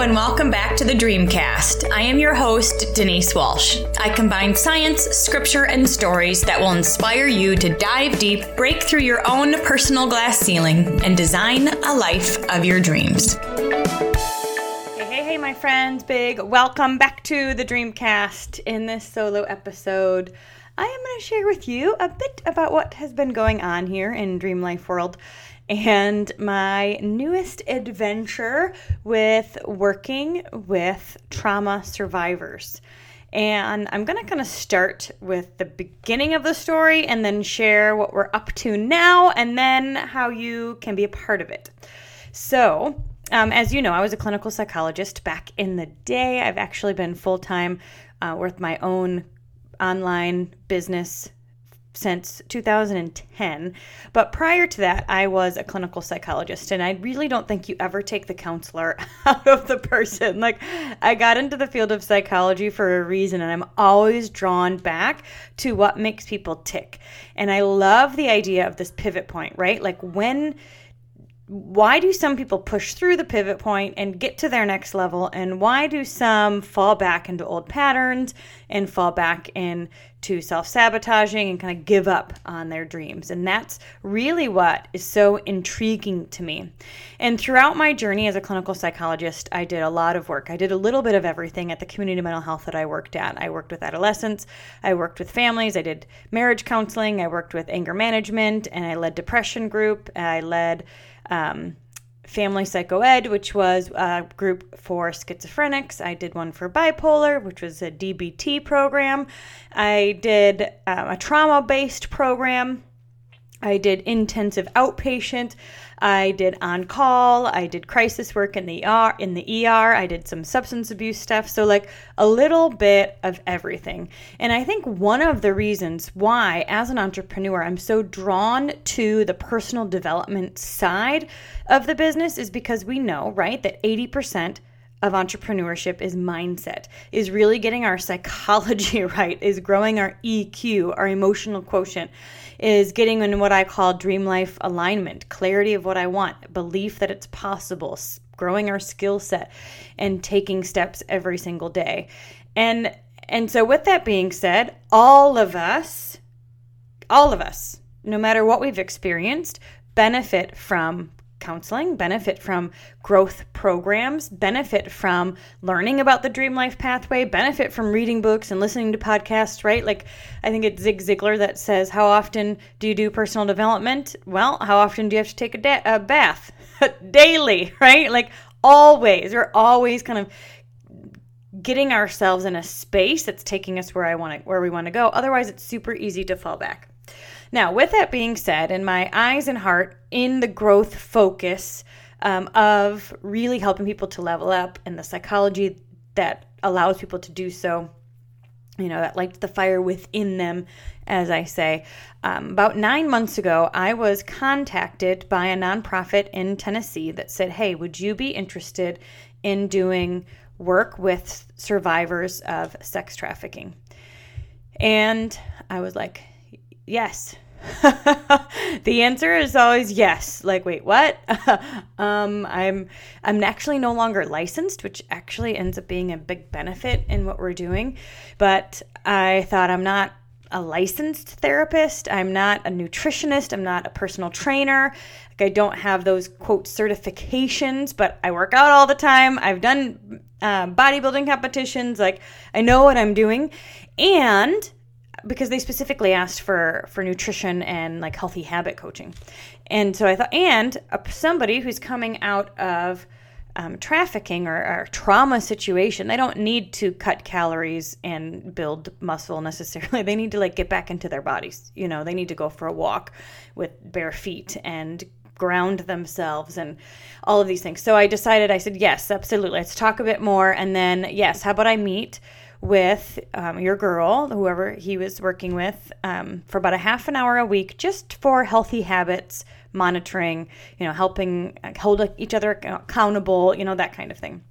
And welcome back to the Dreamcast. I am your host, Denise Walsh. I combine science, scripture, and stories that will inspire you to dive deep, break through your own personal glass ceiling, and design a life of your dreams. Hey, hey, hey, my friends, big welcome back to the Dreamcast. In this solo episode, I am going to share with you a bit about what has been going on here in Dream Life World and my newest adventure with working with trauma survivors. And I'm going to kind of start with the beginning of the story and then share what we're up to now and then how you can be a part of it. So, um, as you know, I was a clinical psychologist back in the day. I've actually been full time uh, with my own online business since 2010. But prior to that, I was a clinical psychologist, and I really don't think you ever take the counselor out of the person. Like, I got into the field of psychology for a reason, and I'm always drawn back to what makes people tick. And I love the idea of this pivot point, right? Like, when why do some people push through the pivot point and get to their next level? And why do some fall back into old patterns and fall back into self-sabotaging and kind of give up on their dreams? And that's really what is so intriguing to me. And throughout my journey as a clinical psychologist i did a lot of work. I did a little bit of everything at the community mental health that i worked at. I worked with adolescents. I worked with families. I did marriage counseling. I worked with anger management and i led depression group. I led um, Family Psychoed, which was a group for schizophrenics. I did one for bipolar, which was a DBT program. I did um, a trauma based program. I did intensive outpatient. I did on call. I did crisis work in the ER. In the ER, I did some substance abuse stuff. So like a little bit of everything. And I think one of the reasons why, as an entrepreneur, I'm so drawn to the personal development side of the business is because we know, right, that 80% of entrepreneurship is mindset, is really getting our psychology right, is growing our EQ, our emotional quotient, is getting in what I call dream life alignment, clarity of what I want, belief that it's possible, growing our skill set, and taking steps every single day. And and so with that being said, all of us, all of us, no matter what we've experienced, benefit from counseling, benefit from growth programs, benefit from learning about the dream life pathway, benefit from reading books and listening to podcasts, right? Like I think it's Zig Ziglar that says, How often do you do personal development? Well, how often do you have to take a, da- a bath? Daily, right? Like always. We're always kind of getting ourselves in a space that's taking us where I want to where we want to go. Otherwise, it's super easy to fall back. Now, with that being said, and my eyes and heart in the growth focus um, of really helping people to level up and the psychology that allows people to do so, you know, that lights the fire within them, as I say. Um, about nine months ago, I was contacted by a nonprofit in Tennessee that said, Hey, would you be interested in doing work with survivors of sex trafficking? And I was like, yes. the answer is always yes. Like, wait, what? um, I'm I'm actually no longer licensed, which actually ends up being a big benefit in what we're doing. But I thought I'm not a licensed therapist. I'm not a nutritionist. I'm not a personal trainer. Like I don't have those quote certifications, but I work out all the time. I've done uh, bodybuilding competitions. Like I know what I'm doing, and because they specifically asked for for nutrition and like healthy habit coaching. And so i thought and somebody who's coming out of um, trafficking or, or trauma situation they don't need to cut calories and build muscle necessarily. They need to like get back into their bodies. You know they need to go for a walk with bare feet and ground themselves and all of these things. So i decided i said yes absolutely. Let's talk a bit more. And then yes how about i meet with um, your girl, whoever he was working with, um, for about a half an hour a week, just for healthy habits monitoring, you know, helping uh, hold each other accountable, you know, that kind of thing.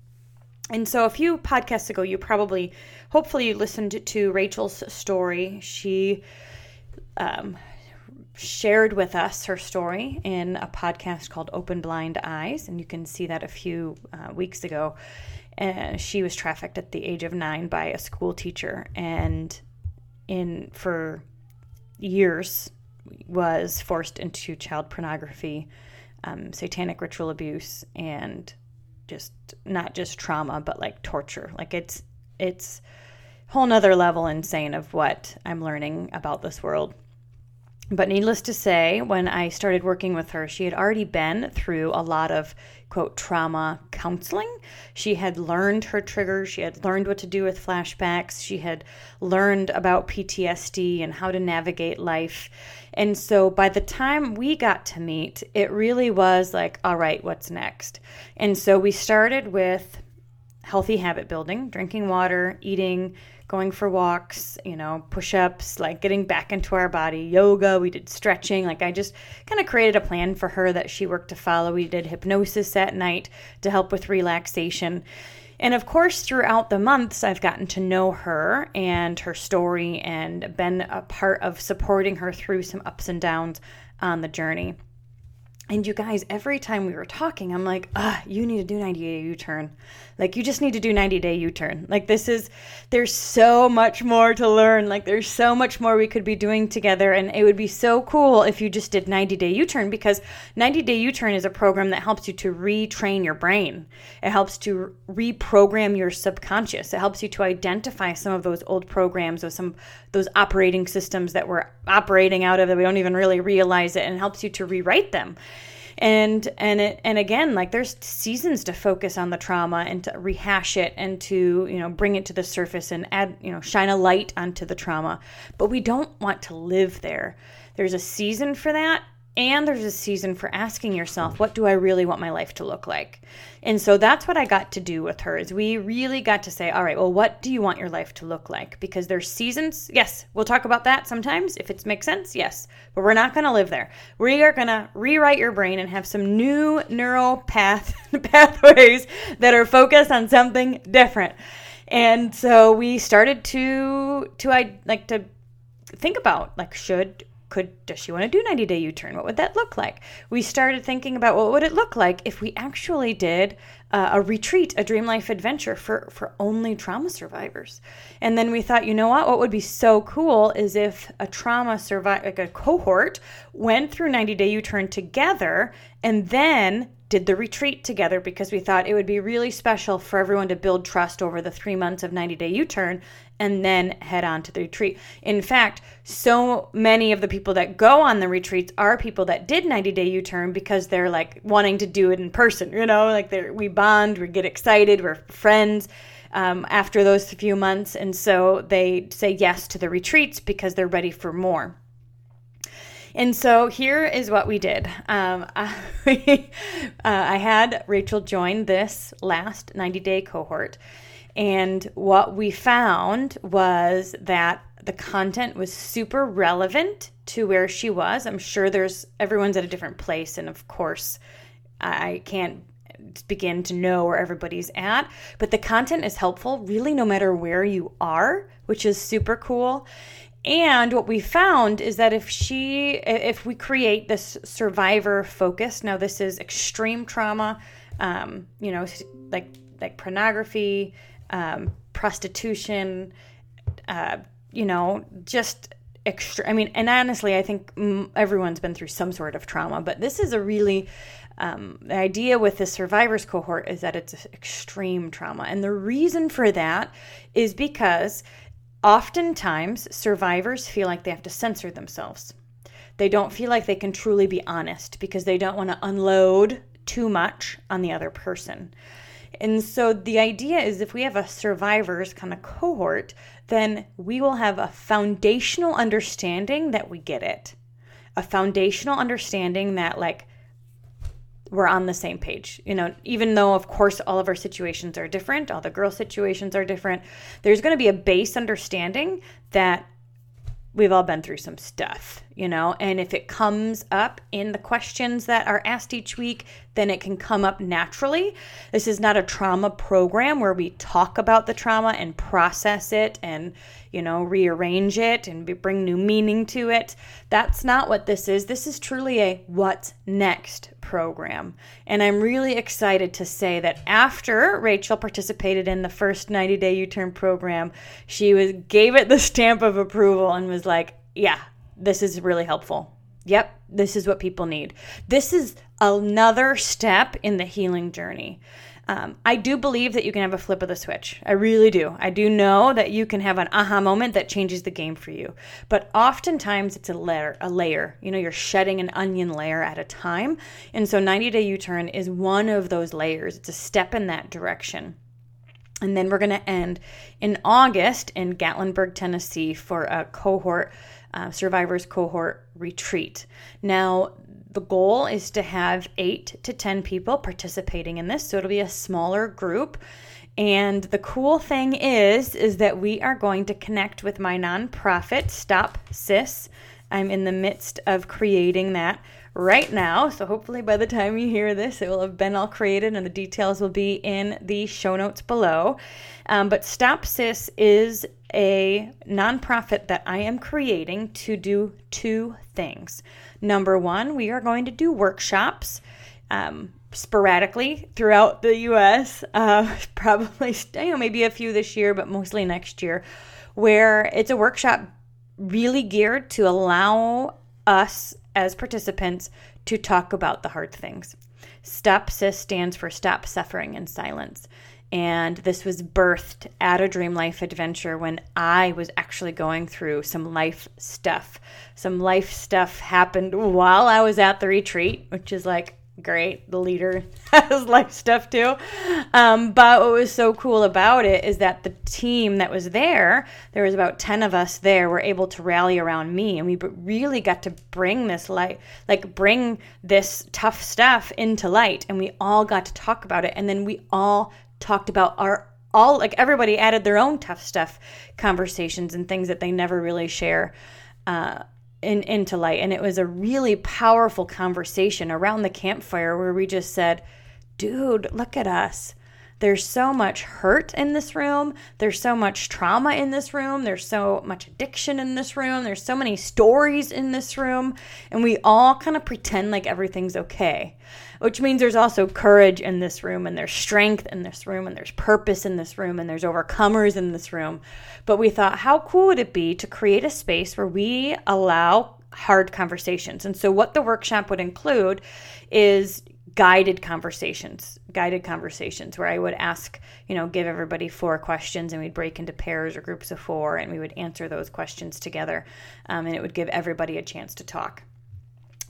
And so a few podcasts ago, you probably, hopefully, you listened to Rachel's story. She, um, shared with us her story in a podcast called Open Blind Eyes, and you can see that a few uh, weeks ago. Uh, she was trafficked at the age of nine by a school teacher, and in for years was forced into child pornography, um, satanic ritual abuse, and just not just trauma, but like torture. Like it's it's whole nother level insane of what I'm learning about this world. But needless to say, when I started working with her, she had already been through a lot of quote trauma counseling. She had learned her triggers, she had learned what to do with flashbacks, she had learned about PTSD and how to navigate life. And so by the time we got to meet, it really was like, all right, what's next? And so we started with healthy habit building, drinking water, eating going for walks, you know, push ups, like getting back into our body, yoga, we did stretching. Like I just kind of created a plan for her that she worked to follow. We did hypnosis at night to help with relaxation. And of course, throughout the months, I've gotten to know her and her story and been a part of supporting her through some ups and downs on the journey. And you guys, every time we were talking, I'm like, ah, you need to do 90 day U turn. Like, you just need to do 90 day U turn. Like, this is, there's so much more to learn. Like, there's so much more we could be doing together. And it would be so cool if you just did 90 day U turn because 90 day U turn is a program that helps you to retrain your brain. It helps to reprogram your subconscious. It helps you to identify some of those old programs or some those operating systems that we're operating out of that we don't even really realize it and helps you to rewrite them and and it and again like there's seasons to focus on the trauma and to rehash it and to you know bring it to the surface and add you know shine a light onto the trauma. But we don't want to live there. There's a season for that and there's a season for asking yourself what do i really want my life to look like? And so that's what i got to do with her is we really got to say all right well what do you want your life to look like? Because there's seasons yes we'll talk about that sometimes if it makes sense yes but we're not going to live there. We are going to rewrite your brain and have some new neural path pathways that are focused on something different. And so we started to to i like to think about like should could does she want to do 90 day u-turn? What would that look like? We started thinking about what would it look like if we actually did uh, a retreat a dream life adventure for for only trauma survivors. And then we thought you know what? What would be so cool is if a trauma survivor like a cohort went through 90 day u-turn together and then did the retreat together because we thought it would be really special for everyone to build trust over the three months of 90 day U turn and then head on to the retreat. In fact, so many of the people that go on the retreats are people that did 90 day U turn because they're like wanting to do it in person, you know, like they we bond, we get excited, we're friends. Um, after those few months, and so they say yes to the retreats because they're ready for more. And so here is what we did. Um, I, uh, I had Rachel join this last 90 day cohort. And what we found was that the content was super relevant to where she was. I'm sure there's everyone's at a different place. And of course, I can't begin to know where everybody's at. But the content is helpful really no matter where you are, which is super cool. And what we found is that if she, if we create this survivor focus, now this is extreme trauma, um, you know, like like pornography, um, prostitution, uh, you know, just extra. I mean, and honestly, I think everyone's been through some sort of trauma, but this is a really um, the idea with the survivors cohort is that it's extreme trauma, and the reason for that is because Oftentimes, survivors feel like they have to censor themselves. They don't feel like they can truly be honest because they don't want to unload too much on the other person. And so the idea is if we have a survivors kind of cohort, then we will have a foundational understanding that we get it. A foundational understanding that, like, we're on the same page. You know, even though, of course, all of our situations are different, all the girl situations are different, there's going to be a base understanding that we've all been through some stuff. you know, and if it comes up in the questions that are asked each week, then it can come up naturally. This is not a trauma program where we talk about the trauma and process it and, you know, rearrange it and bring new meaning to it. That's not what this is. This is truly a what's next program. And I'm really excited to say that after Rachel participated in the first 90 day U turn program, she was gave it the stamp of approval and was like, yeah, this is really helpful. Yep, this is what people need. This is another step in the healing journey. Um, I do believe that you can have a flip of the switch. I really do. I do know that you can have an aha moment that changes the game for you. But oftentimes it's a layer, a layer. You know, you're shedding an onion layer at a time. And so 90 Day U Turn is one of those layers. It's a step in that direction. And then we're going to end in August in Gatlinburg, Tennessee for a cohort uh, survivors cohort retreat. Now, the goal is to have eight to 10 people participating in this, so it'll be a smaller group. And the cool thing is, is that we are going to connect with my nonprofit, Stop Sis. I'm in the midst of creating that right now. So hopefully by the time you hear this, it will have been all created and the details will be in the show notes below. Um, but Stop Sis is a nonprofit that I am creating to do two things. Number one, we are going to do workshops. Um, sporadically throughout the US, uh, probably you know, maybe a few this year, but mostly next year, where it's a workshop really geared to allow us as participants to talk about the hard things. Stop SIS stands for Stop Suffering in Silence. And this was birthed at a dream life adventure when I was actually going through some life stuff. Some life stuff happened while I was at the retreat, which is like great. The leader has life stuff too. Um, but what was so cool about it is that the team that was there, there was about 10 of us there, were able to rally around me. And we really got to bring this light, like bring this tough stuff into light. And we all got to talk about it. And then we all talked about our all like everybody added their own tough stuff conversations and things that they never really share uh, in, into light. And it was a really powerful conversation around the campfire where we just said, dude, look at us. There's so much hurt in this room. There's so much trauma in this room. There's so much addiction in this room. There's so many stories in this room. And we all kind of pretend like everything's okay, which means there's also courage in this room, and there's strength in this room, and there's purpose in this room, and there's overcomers in this room. But we thought, how cool would it be to create a space where we allow hard conversations? And so, what the workshop would include is guided conversations, guided conversations where I would ask, you know, give everybody four questions and we'd break into pairs or groups of four and we would answer those questions together. Um, and it would give everybody a chance to talk.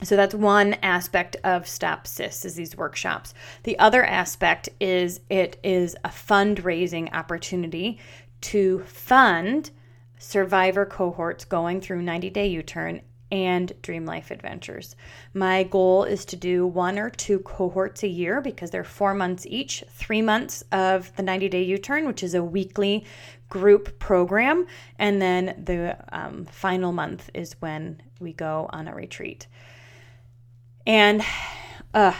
So that's one aspect of Stop Sis is these workshops. The other aspect is it is a fundraising opportunity to fund survivor cohorts going through 90 day U-turn and Dream Life Adventures. My goal is to do one or two cohorts a year because they're four months each, three months of the 90 Day U Turn, which is a weekly group program, and then the um, final month is when we go on a retreat. And, uh,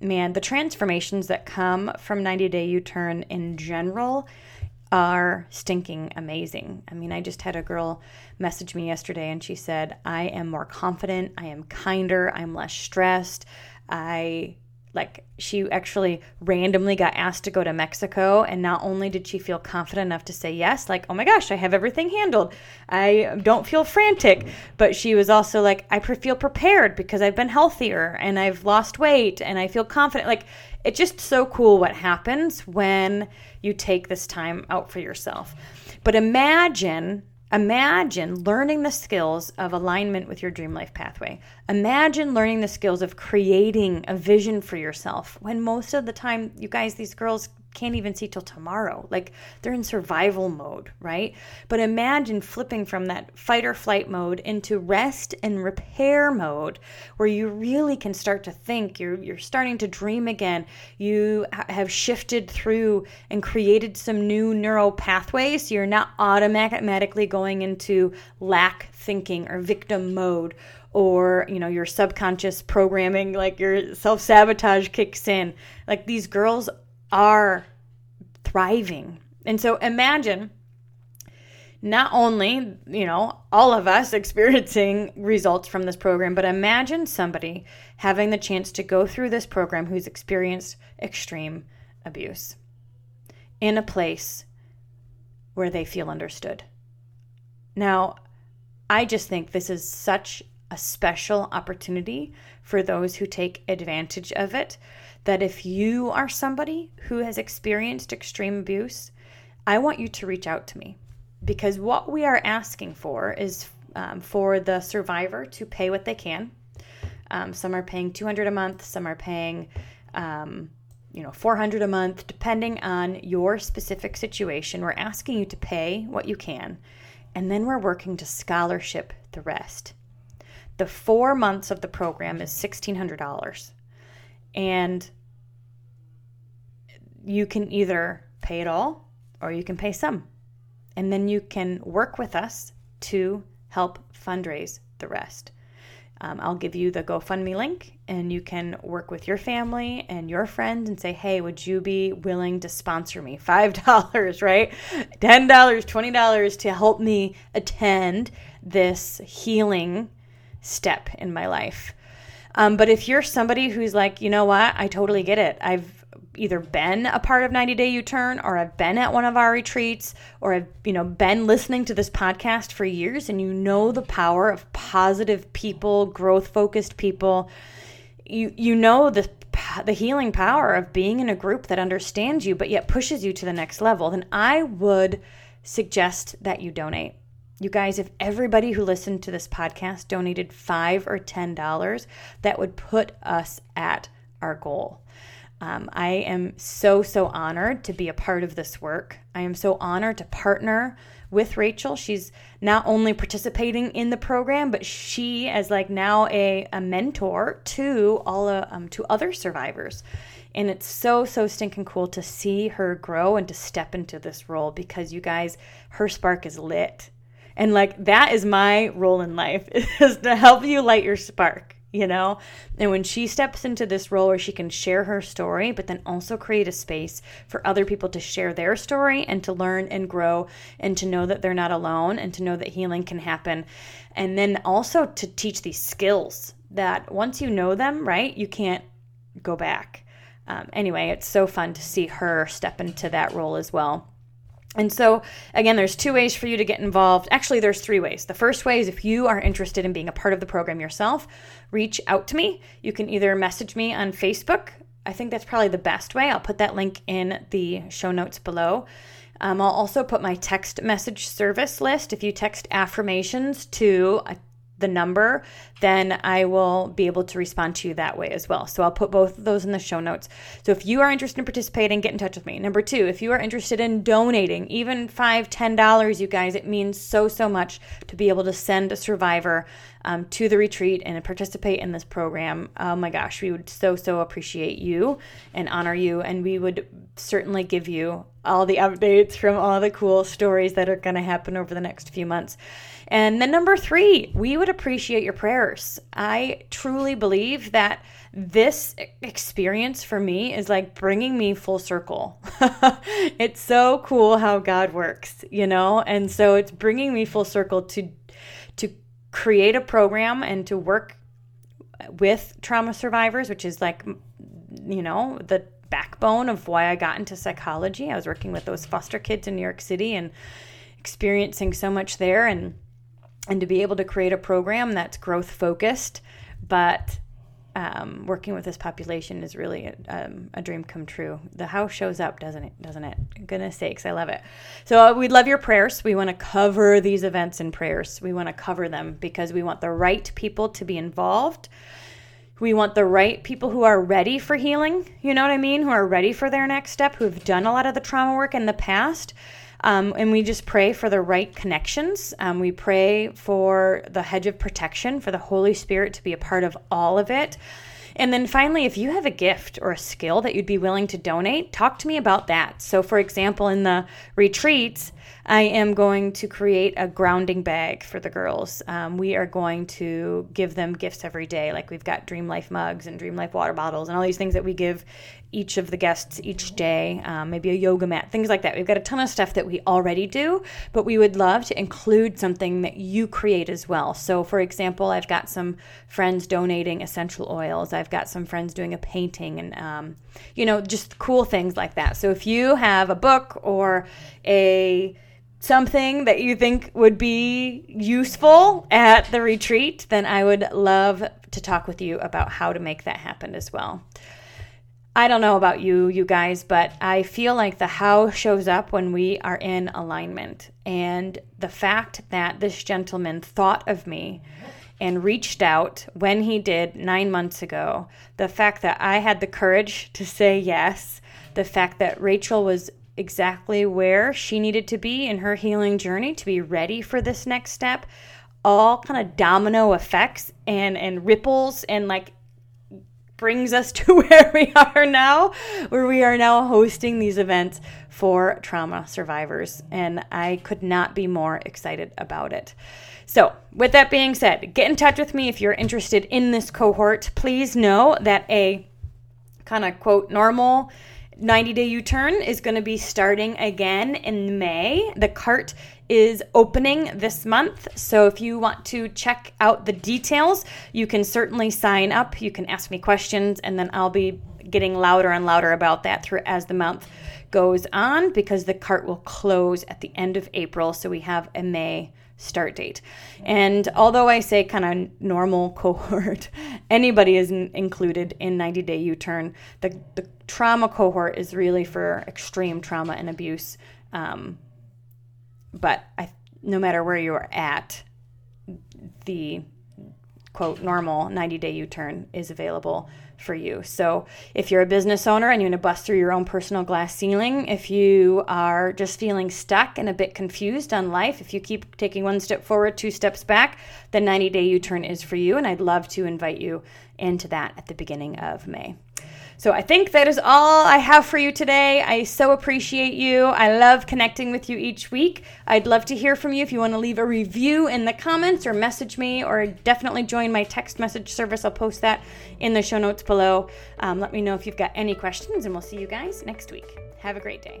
man, the transformations that come from 90 Day U Turn in general are stinking amazing. I mean, I just had a girl message me yesterday and she said, I am more confident, I am kinder, I'm less stressed. I like she actually randomly got asked to go to Mexico and not only did she feel confident enough to say yes like oh my gosh I have everything handled. I don't feel frantic. But she was also like I feel prepared because I've been healthier and I've lost weight and I feel confident. Like it's just so cool what happens when you take this time out for yourself. But imagine Imagine learning the skills of alignment with your dream life pathway. Imagine learning the skills of creating a vision for yourself when most of the time, you guys, these girls can't even see till tomorrow. Like they're in survival mode, right? But imagine flipping from that fight or flight mode into rest and repair mode where you really can start to think, you're you're starting to dream again. You have shifted through and created some new neural pathways. So you're not automatically going into lack thinking or victim mode or you know your subconscious programming like your self-sabotage kicks in like these girls are thriving and so imagine not only, you know, all of us experiencing results from this program, but imagine somebody having the chance to go through this program who's experienced extreme abuse in a place where they feel understood. Now, I just think this is such a special opportunity for those who take advantage of it that if you are somebody who has experienced extreme abuse, I want you to reach out to me because what we are asking for is um, for the survivor to pay what they can. Um, some are paying 200 a month, some are paying, um, you know, 400 a month, depending on your specific situation. We're asking you to pay what you can, and then we're working to scholarship the rest. The four months of the program is $1,600, and you can either pay it all or you can pay some. And then you can work with us to help fundraise the rest. Um, I'll give you the GoFundMe link, and you can work with your family and your friends and say, hey, would you be willing to sponsor me? $5, right? $10, $20 to help me attend this healing step in my life. Um, but if you're somebody who's like, you know what, I totally get it. I've either been a part of 90 Day U Turn or I've been at one of our retreats or I've, you know, been listening to this podcast for years and you know the power of positive people, growth focused people. You you know the the healing power of being in a group that understands you but yet pushes you to the next level, then I would suggest that you donate. You guys, if everybody who listened to this podcast donated 5 or 10 dollars, that would put us at our goal. Um, I am so, so honored to be a part of this work. I am so honored to partner with Rachel. She's not only participating in the program, but she as like now a, a mentor to all uh, um, to other survivors. And it's so, so stinking cool to see her grow and to step into this role because you guys, her spark is lit. And like that is my role in life is to help you light your spark you know? And when she steps into this role where she can share her story, but then also create a space for other people to share their story and to learn and grow and to know that they're not alone and to know that healing can happen. And then also to teach these skills that once you know them, right, you can't go back. Um, anyway, it's so fun to see her step into that role as well. And so, again, there's two ways for you to get involved. Actually, there's three ways. The first way is if you are interested in being a part of the program yourself, reach out to me. You can either message me on Facebook. I think that's probably the best way. I'll put that link in the show notes below. Um, I'll also put my text message service list. If you text affirmations to the number, then I will be able to respond to you that way as well. So I'll put both of those in the show notes. So if you are interested in participating, get in touch with me. Number two, if you are interested in donating, even five, ten dollars, you guys, it means so so much to be able to send a survivor um, to the retreat and participate in this program. Oh my gosh, we would so so appreciate you and honor you, and we would certainly give you all the updates from all the cool stories that are going to happen over the next few months. And then number three, we would appreciate your prayers. I truly believe that this experience for me is like bringing me full circle. it's so cool how God works, you know? And so it's bringing me full circle to to create a program and to work with trauma survivors, which is like you know, the backbone of why I got into psychology. I was working with those foster kids in New York City and experiencing so much there and and to be able to create a program that's growth focused, but um, working with this population is really a, um, a, dream come true. The house shows up, doesn't it? Doesn't it? Goodness sakes, I love it. So uh, we'd love your prayers. We want to cover these events in prayers. We want to cover them because we want the right people to be involved. We want the right people who are ready for healing. You know what I mean? Who are ready for their next step. Who've done a lot of the trauma work in the past um, and we just pray for the right connections. Um, we pray for the hedge of protection, for the Holy Spirit to be a part of all of it. And then finally, if you have a gift or a skill that you'd be willing to donate, talk to me about that. So, for example, in the retreats, I am going to create a grounding bag for the girls. Um, we are going to give them gifts every day. Like we've got Dream Life mugs and Dream Life water bottles and all these things that we give each of the guests each day, um, maybe a yoga mat, things like that. We've got a ton of stuff that we already do, but we would love to include something that you create as well. So, for example, I've got some friends donating essential oils, I've got some friends doing a painting, and, um, you know, just cool things like that. So, if you have a book or a something that you think would be useful at the retreat, then I would love to talk with you about how to make that happen as well. I don't know about you, you guys, but I feel like the how shows up when we are in alignment. And the fact that this gentleman thought of me and reached out when he did nine months ago, the fact that I had the courage to say yes, the fact that Rachel was exactly where she needed to be in her healing journey to be ready for this next step, all kind of domino effects and, and ripples and like brings us to where we are now, where we are now hosting these events for trauma survivors. And I could not be more excited about it. So, with that being said, get in touch with me if you're interested in this cohort. Please know that a kind of quote normal 90 Day U Turn is going to be starting again in May. The cart is opening this month. So if you want to check out the details, you can certainly sign up. You can ask me questions, and then I'll be getting louder and louder about that through as the month goes on because the cart will close at the end of April. So we have a May start date. And although I say kind of normal cohort, anybody is included in 90 Day U Turn. The, the trauma cohort is really for extreme trauma and abuse. Um, but I, no matter where you are at, the quote normal 90 day U turn is available for you. So, if you're a business owner and you want to bust through your own personal glass ceiling, if you are just feeling stuck and a bit confused on life, if you keep taking one step forward, two steps back, the 90 day U turn is for you. And I'd love to invite you into that at the beginning of May. So I think that is all I have for you today. I so appreciate you. I love connecting with you each week. I'd love to hear from you if you want to leave a review in the comments or message me or definitely join my text message service. I'll post that in the show notes below. Um, let me know if you've got any questions, and we'll see you guys next week. Have a great day.